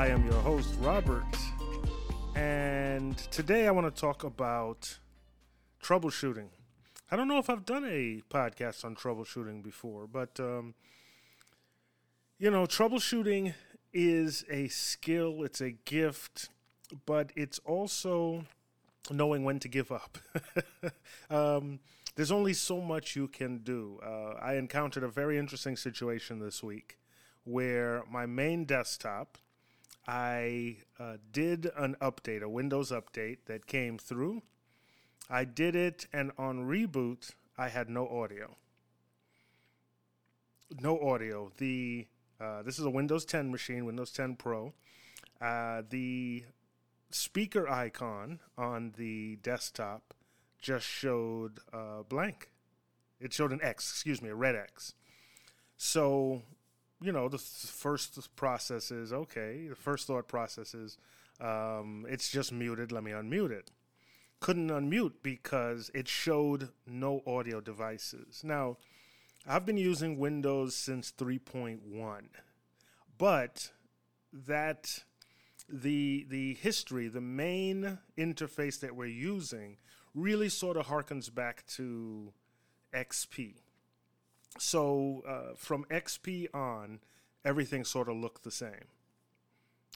I am your host, Robert, and today I want to talk about troubleshooting. I don't know if I've done a podcast on troubleshooting before, but um, you know, troubleshooting is a skill, it's a gift, but it's also knowing when to give up. um, there's only so much you can do. Uh, I encountered a very interesting situation this week where my main desktop, I uh, did an update, a Windows update that came through. I did it, and on reboot, I had no audio. No audio. The uh, this is a Windows 10 machine, Windows 10 Pro. Uh, the speaker icon on the desktop just showed uh, blank. It showed an X, excuse me, a red X. So, you know, the first process is okay. The first thought process is um, it's just muted. Let me unmute it. Couldn't unmute because it showed no audio devices. Now, I've been using Windows since 3.1, but that the the history, the main interface that we're using, really sort of harkens back to XP. So uh, from XP on, everything sort of looked the same.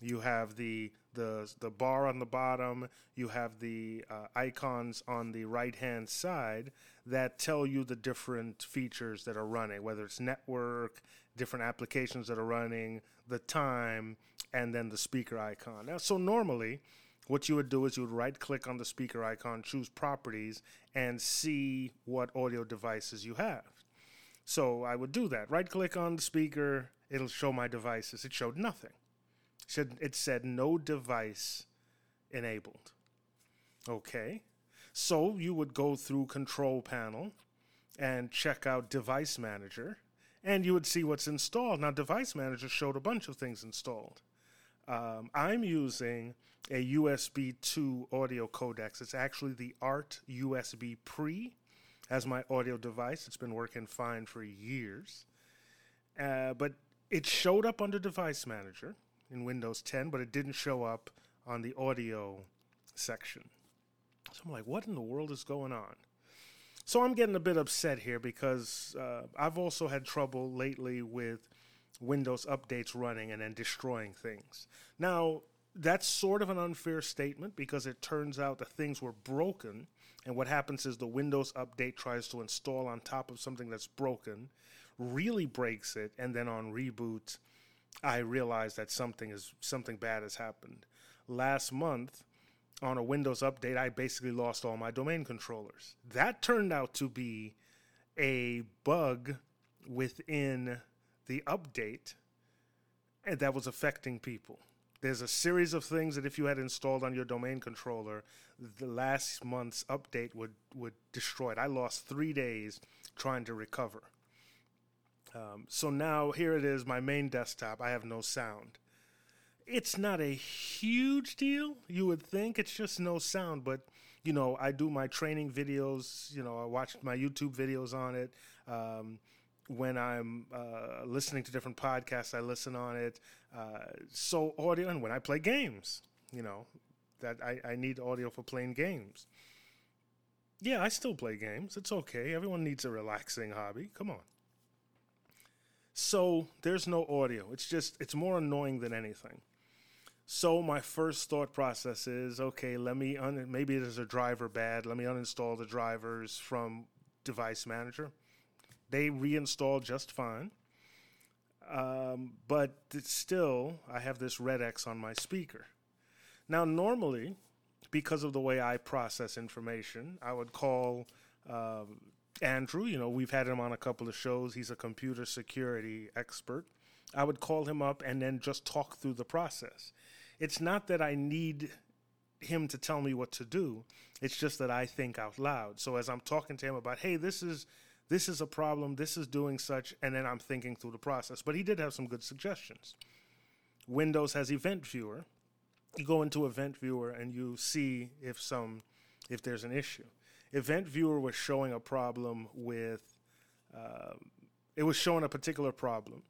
You have the the the bar on the bottom. You have the uh, icons on the right hand side that tell you the different features that are running, whether it's network, different applications that are running, the time, and then the speaker icon. Now, so normally, what you would do is you would right click on the speaker icon, choose properties, and see what audio devices you have. So I would do that. Right click on the speaker, it'll show my devices. It showed nothing. It said, no device enabled. Okay. So you would go through control panel and check out device manager and you would see what's installed. Now device manager showed a bunch of things installed. Um, I'm using a USB 2 audio codecs. It's actually the ART USB Pre as my audio device. It's been working fine for years. Uh, but it showed up under Device Manager in Windows 10, but it didn't show up on the audio section. So I'm like, what in the world is going on? So I'm getting a bit upset here because uh, I've also had trouble lately with Windows updates running and then destroying things. Now, that's sort of an unfair statement because it turns out that things were broken, and what happens is the Windows update tries to install on top of something that's broken, really breaks it, and then on reboot, I realize that something is something bad has happened. Last month, on a Windows update, I basically lost all my domain controllers. That turned out to be a bug within the update and that was affecting people. There's a series of things that if you had installed on your domain controller, the last month's update would, would destroy it. I lost three days trying to recover. Um, so now here it is, my main desktop. I have no sound. It's not a huge deal, you would think. It's just no sound, but you know, I do my training videos. You know, I watch my YouTube videos on it. Um, when I'm uh, listening to different podcasts, I listen on it. Uh, so audio, and when I play games, you know, that I, I need audio for playing games. Yeah, I still play games. It's okay. Everyone needs a relaxing hobby. Come on. So there's no audio. It's just it's more annoying than anything. So my first thought process is okay. Let me un- maybe there's a driver bad. Let me uninstall the drivers from Device Manager they reinstall just fine. Um, but still, I have this red X on my speaker. Now, normally, because of the way I process information, I would call um, Andrew. You know, we've had him on a couple of shows. He's a computer security expert. I would call him up and then just talk through the process. It's not that I need him to tell me what to do. It's just that I think out loud. So as I'm talking to him about, hey, this is this is a problem, this is doing such, and then I'm thinking through the process. But he did have some good suggestions. Windows has Event Viewer. You go into Event Viewer and you see if some if there's an issue. Event Viewer was showing a problem with uh, it was showing a particular problem.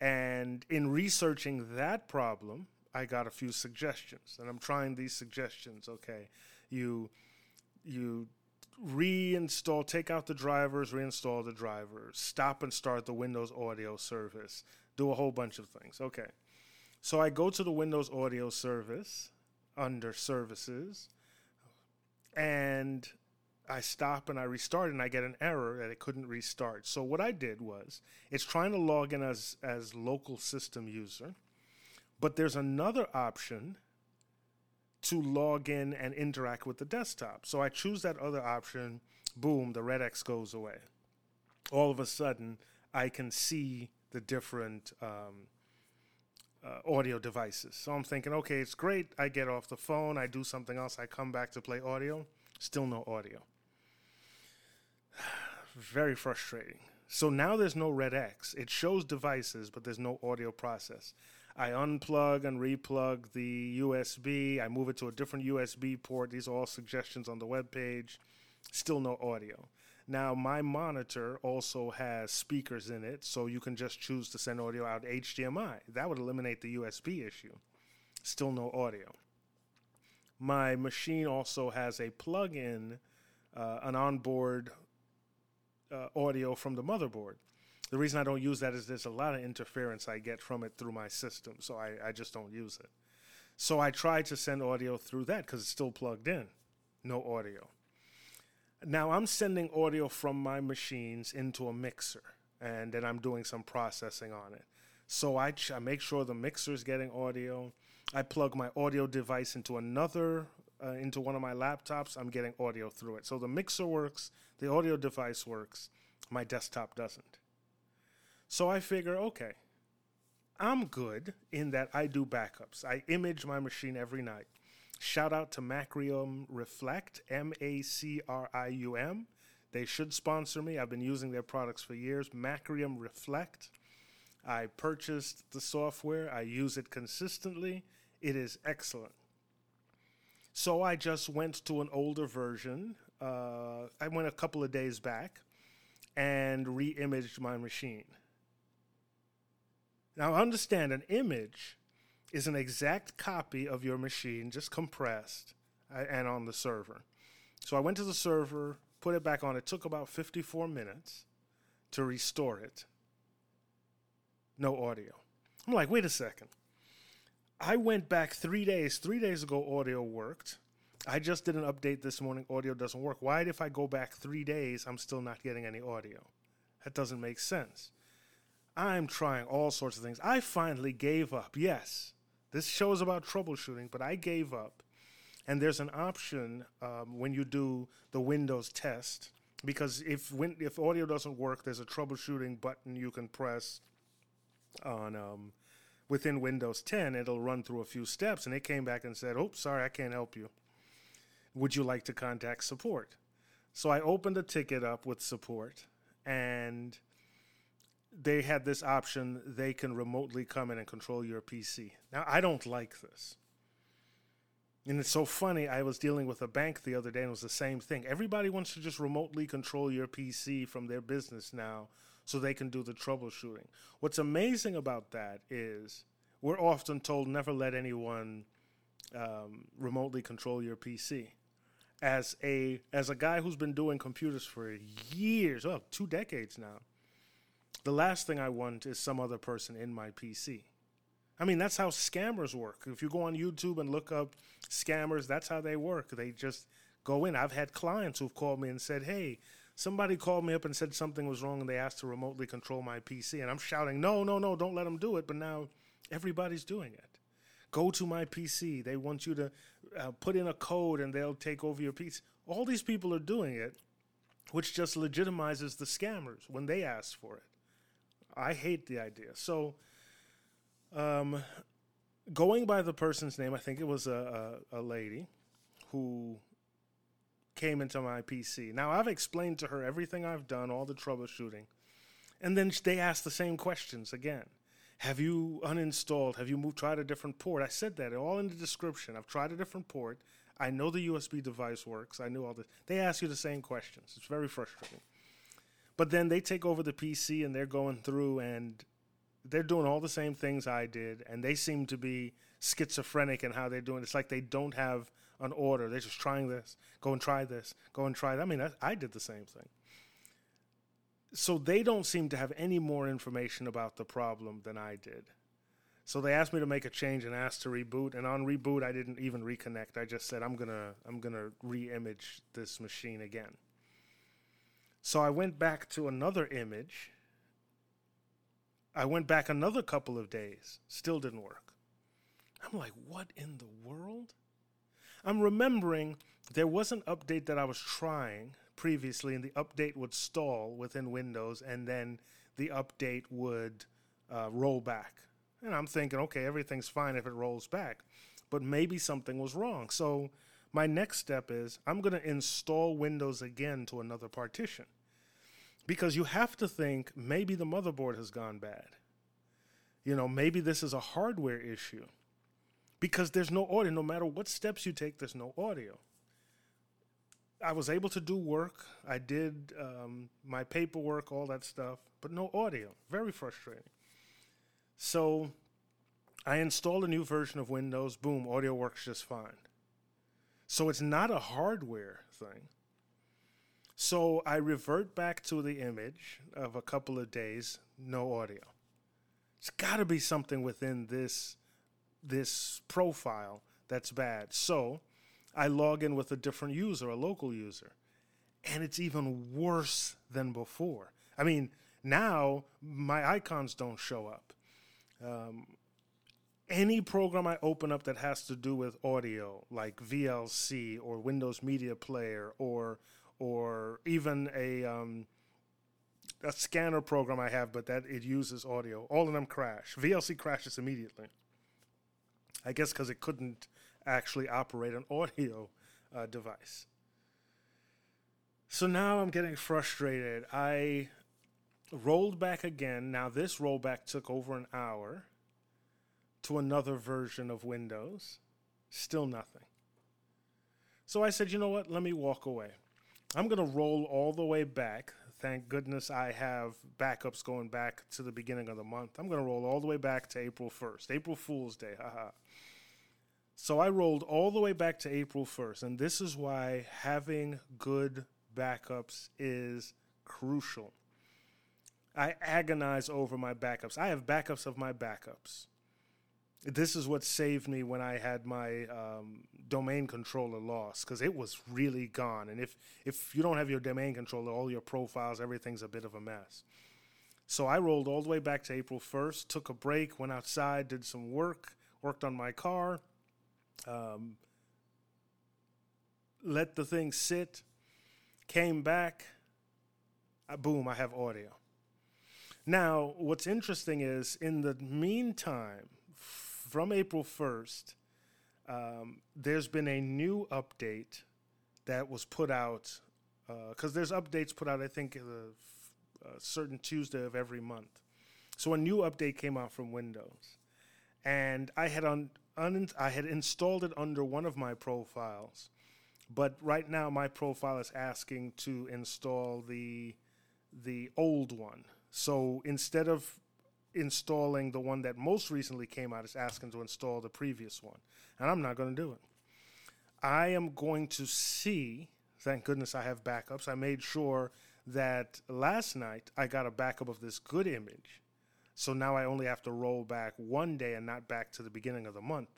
And in researching that problem, I got a few suggestions, and I'm trying these suggestions. Okay, you you reinstall, take out the drivers, reinstall the drivers, stop and start the Windows audio service, do a whole bunch of things. Okay, so I go to the Windows audio service under services, and I stop and I restart and I get an error that it couldn't restart. So what I did was it's trying to log in as as local system user, but there's another option to log in and interact with the desktop. So I choose that other option, boom, the red X goes away. All of a sudden, I can see the different um, uh, audio devices. So I'm thinking, okay, it's great. I get off the phone, I do something else, I come back to play audio, still no audio. Very frustrating. So now there's no red X. It shows devices, but there's no audio process. I unplug and replug the USB. I move it to a different USB port. These are all suggestions on the web page. Still no audio. Now, my monitor also has speakers in it, so you can just choose to send audio out HDMI. That would eliminate the USB issue. Still no audio. My machine also has a plug in, uh, an onboard uh, audio from the motherboard. The reason I don't use that is there's a lot of interference I get from it through my system, so I, I just don't use it. So I tried to send audio through that because it's still plugged in. No audio. Now I'm sending audio from my machines into a mixer, and then I'm doing some processing on it. So I, ch- I make sure the mixer is getting audio. I plug my audio device into another, uh, into one of my laptops. I'm getting audio through it. So the mixer works, the audio device works, my desktop doesn't. So I figure, okay, I'm good in that I do backups. I image my machine every night. Shout out to Macrium Reflect, M A C R I U M. They should sponsor me. I've been using their products for years. Macrium Reflect. I purchased the software, I use it consistently. It is excellent. So I just went to an older version. Uh, I went a couple of days back and re imaged my machine. Now, understand an image is an exact copy of your machine, just compressed uh, and on the server. So I went to the server, put it back on. It took about 54 minutes to restore it. No audio. I'm like, wait a second. I went back three days. Three days ago, audio worked. I just did an update this morning. Audio doesn't work. Why, if I go back three days, I'm still not getting any audio? That doesn't make sense. I'm trying all sorts of things. I finally gave up. Yes, this show is about troubleshooting, but I gave up. And there's an option um, when you do the Windows test because if if audio doesn't work, there's a troubleshooting button you can press on um, within Windows 10. It'll run through a few steps, and it came back and said, "Oh, sorry, I can't help you. Would you like to contact support?" So I opened a ticket up with support, and they had this option they can remotely come in and control your PC. Now, I don't like this. And it's so funny. I was dealing with a bank the other day and it was the same thing. Everybody wants to just remotely control your PC from their business now so they can do the troubleshooting. What's amazing about that is we're often told never let anyone um, remotely control your PC. As a as a guy who's been doing computers for years, oh, two decades now, the last thing I want is some other person in my PC. I mean, that's how scammers work. If you go on YouTube and look up scammers, that's how they work. They just go in. I've had clients who've called me and said, hey, somebody called me up and said something was wrong and they asked to remotely control my PC. And I'm shouting, no, no, no, don't let them do it. But now everybody's doing it. Go to my PC. They want you to uh, put in a code and they'll take over your PC. All these people are doing it, which just legitimizes the scammers when they ask for it. I hate the idea. So, um, going by the person's name, I think it was a, a, a lady who came into my PC. Now, I've explained to her everything I've done, all the troubleshooting. And then they asked the same questions again. Have you uninstalled? Have you moved, tried a different port? I said that all in the description. I've tried a different port. I know the USB device works. I knew all this. They ask you the same questions. It's very frustrating. But then they take over the PC and they're going through and they're doing all the same things I did, and they seem to be schizophrenic in how they're doing. It's like they don't have an order. They're just trying this, go and try this, go and try that. I mean, I, I did the same thing. So they don't seem to have any more information about the problem than I did. So they asked me to make a change and asked to reboot. And on reboot, I didn't even reconnect. I just said I'm gonna I'm gonna re-image this machine again. So I went back to another image. I went back another couple of days. Still didn't work. I'm like, what in the world? I'm remembering there was an update that I was trying previously, and the update would stall within Windows, and then the update would uh, roll back. And I'm thinking, okay, everything's fine if it rolls back, but maybe something was wrong. So my next step is I'm going to install Windows again to another partition because you have to think maybe the motherboard has gone bad. You know, maybe this is a hardware issue because there's no audio. No matter what steps you take, there's no audio. I was able to do work. I did um, my paperwork, all that stuff, but no audio. Very frustrating. So I installed a new version of Windows. Boom, audio works just fine. So it's not a hardware thing. So I revert back to the image of a couple of days, no audio. It's got to be something within this this profile that's bad. So I log in with a different user, a local user, and it's even worse than before. I mean, now my icons don't show up. Um, any program I open up that has to do with audio, like VLC or Windows Media Player, or or even a um, a scanner program I have, but that it uses audio, all of them crash. VLC crashes immediately. I guess because it couldn't actually operate an audio uh, device. So now I'm getting frustrated. I rolled back again. Now, this rollback took over an hour to another version of Windows. Still nothing. So I said, you know what? Let me walk away. I'm going to roll all the way back. Thank goodness I have backups going back to the beginning of the month. I'm going to roll all the way back to April 1st, April Fool's Day. Haha. So I rolled all the way back to April 1st, and this is why having good backups is crucial. I agonize over my backups. I have backups of my backups. This is what saved me when I had my um, domain controller lost because it was really gone. And if if you don't have your domain controller, all your profiles, everything's a bit of a mess. So I rolled all the way back to April 1st, took a break, went outside, did some work, worked on my car, um, let the thing sit, came back, boom, I have audio. Now, what's interesting is in the meantime, from April 1st, um, there's been a new update that was put out because uh, there's updates put out, I think, a, a certain Tuesday of every month. So a new update came out from Windows, and I had on un- I had installed it under one of my profiles, but right now my profile is asking to install the the old one. So instead of installing the one that most recently came out, it's asking to install the previous one, and I'm not going to do it. I am going to see. Thank goodness I have backups. I made sure that last night I got a backup of this good image so now I only have to roll back one day and not back to the beginning of the month.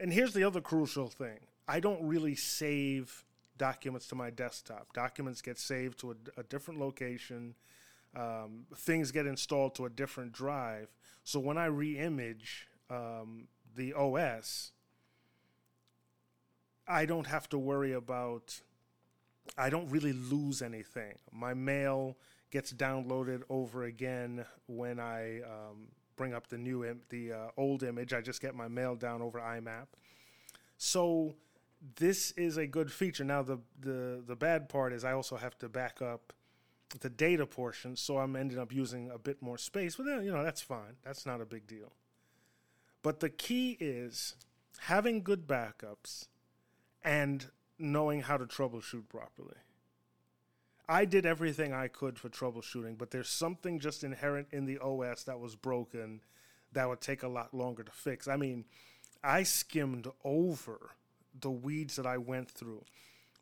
And here's the other crucial thing I don't really save documents to my desktop. Documents get saved to a, a different location, um, things get installed to a different drive. So when I re image um, the OS, I don't have to worry about, I don't really lose anything. My mail gets downloaded over again when I um, bring up the new Im- the uh, old image. I just get my mail down over IMAP. So this is a good feature. Now the the the bad part is I also have to back up the data portion, so I'm ending up using a bit more space. But then, you know that's fine. That's not a big deal. But the key is having good backups and knowing how to troubleshoot properly. I did everything I could for troubleshooting, but there's something just inherent in the OS that was broken that would take a lot longer to fix. I mean, I skimmed over the weeds that I went through.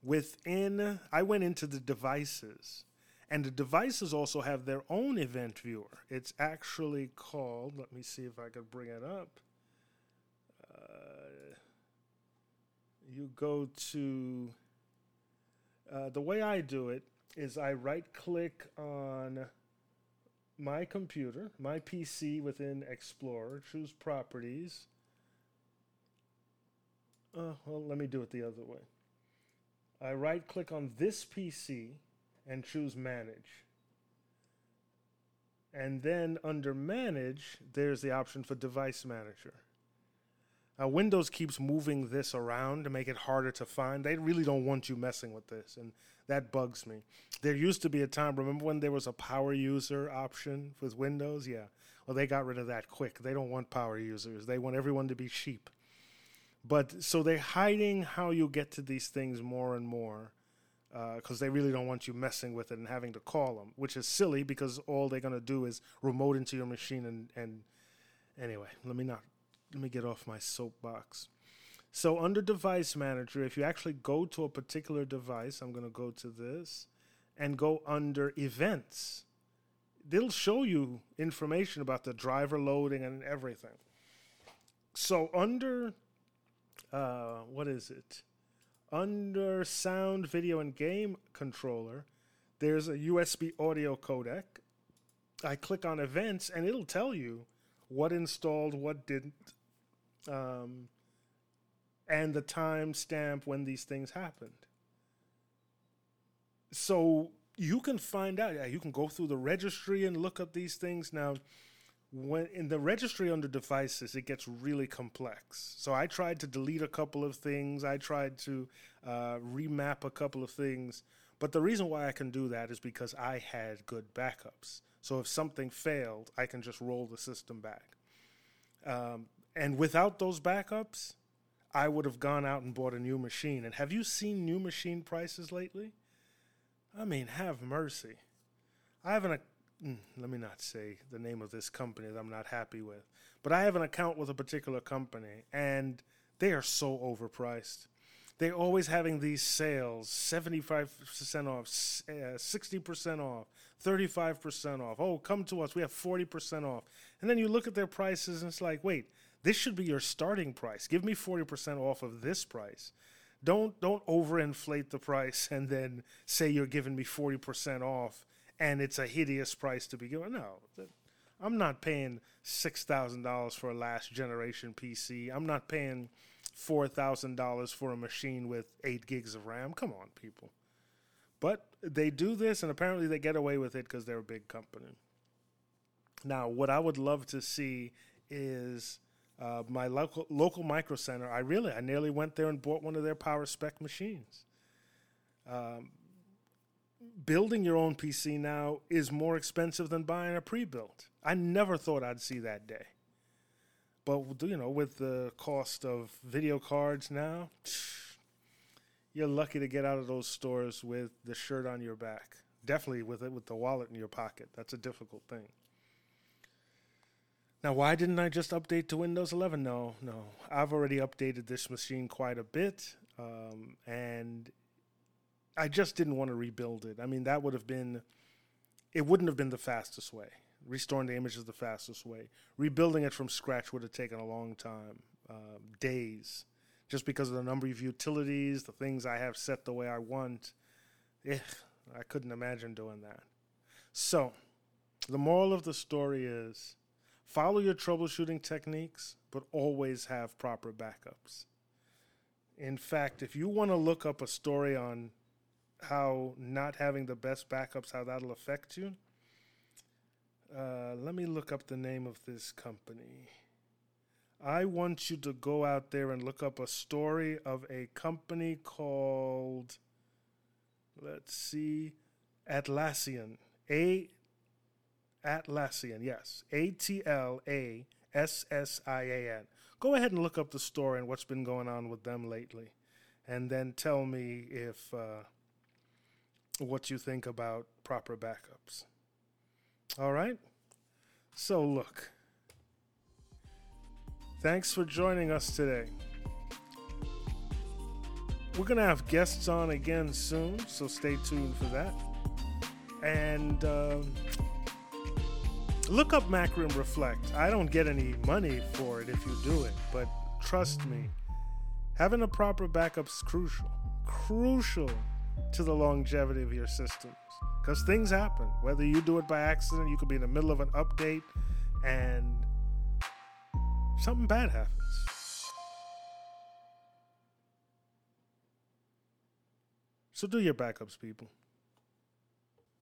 Within, I went into the devices, and the devices also have their own event viewer. It's actually called, let me see if I can bring it up. Uh, you go to, uh, the way I do it is I right click on my computer, my PC within Explorer, choose properties. Uh, well, let me do it the other way. I right click on this PC and choose manage. And then under manage, there's the option for device manager. Now, Windows keeps moving this around to make it harder to find. They really don't want you messing with this, and that bugs me. There used to be a time, remember when there was a power user option with Windows? Yeah. Well, they got rid of that quick. They don't want power users, they want everyone to be sheep. But so they're hiding how you get to these things more and more because uh, they really don't want you messing with it and having to call them, which is silly because all they're going to do is remote into your machine and, and anyway, let me not let me get off my soapbox. So under device manager, if you actually go to a particular device, I'm going to go to this and go under events. They'll show you information about the driver loading and everything. So under uh, what is it? Under sound, video, and game controller, there's a USB audio codec. I click on events and it'll tell you what installed, what didn't, um, and the time stamp when these things happened. So you can find out. Yeah, you can go through the registry and look up these things. Now, when in the registry under devices, it gets really complex. So I tried to delete a couple of things. I tried to uh, remap a couple of things. But the reason why I can do that is because I had good backups. So if something failed, I can just roll the system back. Um, and without those backups, I would have gone out and bought a new machine. And have you seen new machine prices lately? I mean, have mercy. I have an, mm, let me not say the name of this company that I'm not happy with, but I have an account with a particular company and they are so overpriced. They're always having these sales 75% off, 60% off, 35% off. Oh, come to us. We have 40% off. And then you look at their prices and it's like, wait, this should be your starting price. Give me 40% off of this price. Don't don't overinflate the price and then say you're giving me 40% off and it's a hideous price to be given. No. I'm not paying $6,000 for a last generation PC. I'm not paying $4,000 for a machine with 8 gigs of RAM. Come on, people. But they do this, and apparently they get away with it because they're a big company. Now, what I would love to see is uh, my local local micro center. I really, I nearly went there and bought one of their power spec machines. Um, building your own PC now is more expensive than buying a pre-built. I never thought I'd see that day. But you know, with the cost of video cards now, you're lucky to get out of those stores with the shirt on your back. Definitely with it with the wallet in your pocket. That's a difficult thing. Now, why didn't I just update to Windows 11? No, no. I've already updated this machine quite a bit, um, and I just didn't want to rebuild it. I mean, that would have been, it wouldn't have been the fastest way. Restoring the image is the fastest way. Rebuilding it from scratch would have taken a long time, uh, days, just because of the number of utilities, the things I have set the way I want. Eh, I couldn't imagine doing that. So, the moral of the story is Follow your troubleshooting techniques, but always have proper backups. In fact, if you want to look up a story on how not having the best backups, how that'll affect you, uh, let me look up the name of this company. I want you to go out there and look up a story of a company called, let's see, Atlassian. A Atlassian, yes. A T L A S S I A N. Go ahead and look up the story and what's been going on with them lately. And then tell me if uh, what you think about proper backups. All right? So, look. Thanks for joining us today. We're going to have guests on again soon, so stay tuned for that. And um, look up Macrium Reflect. I don't get any money for it if you do it, but trust me, having a proper backup is crucial. Crucial to the longevity of your systems. Because things happen. Whether you do it by accident, you could be in the middle of an update and something bad happens. So do your backups, people.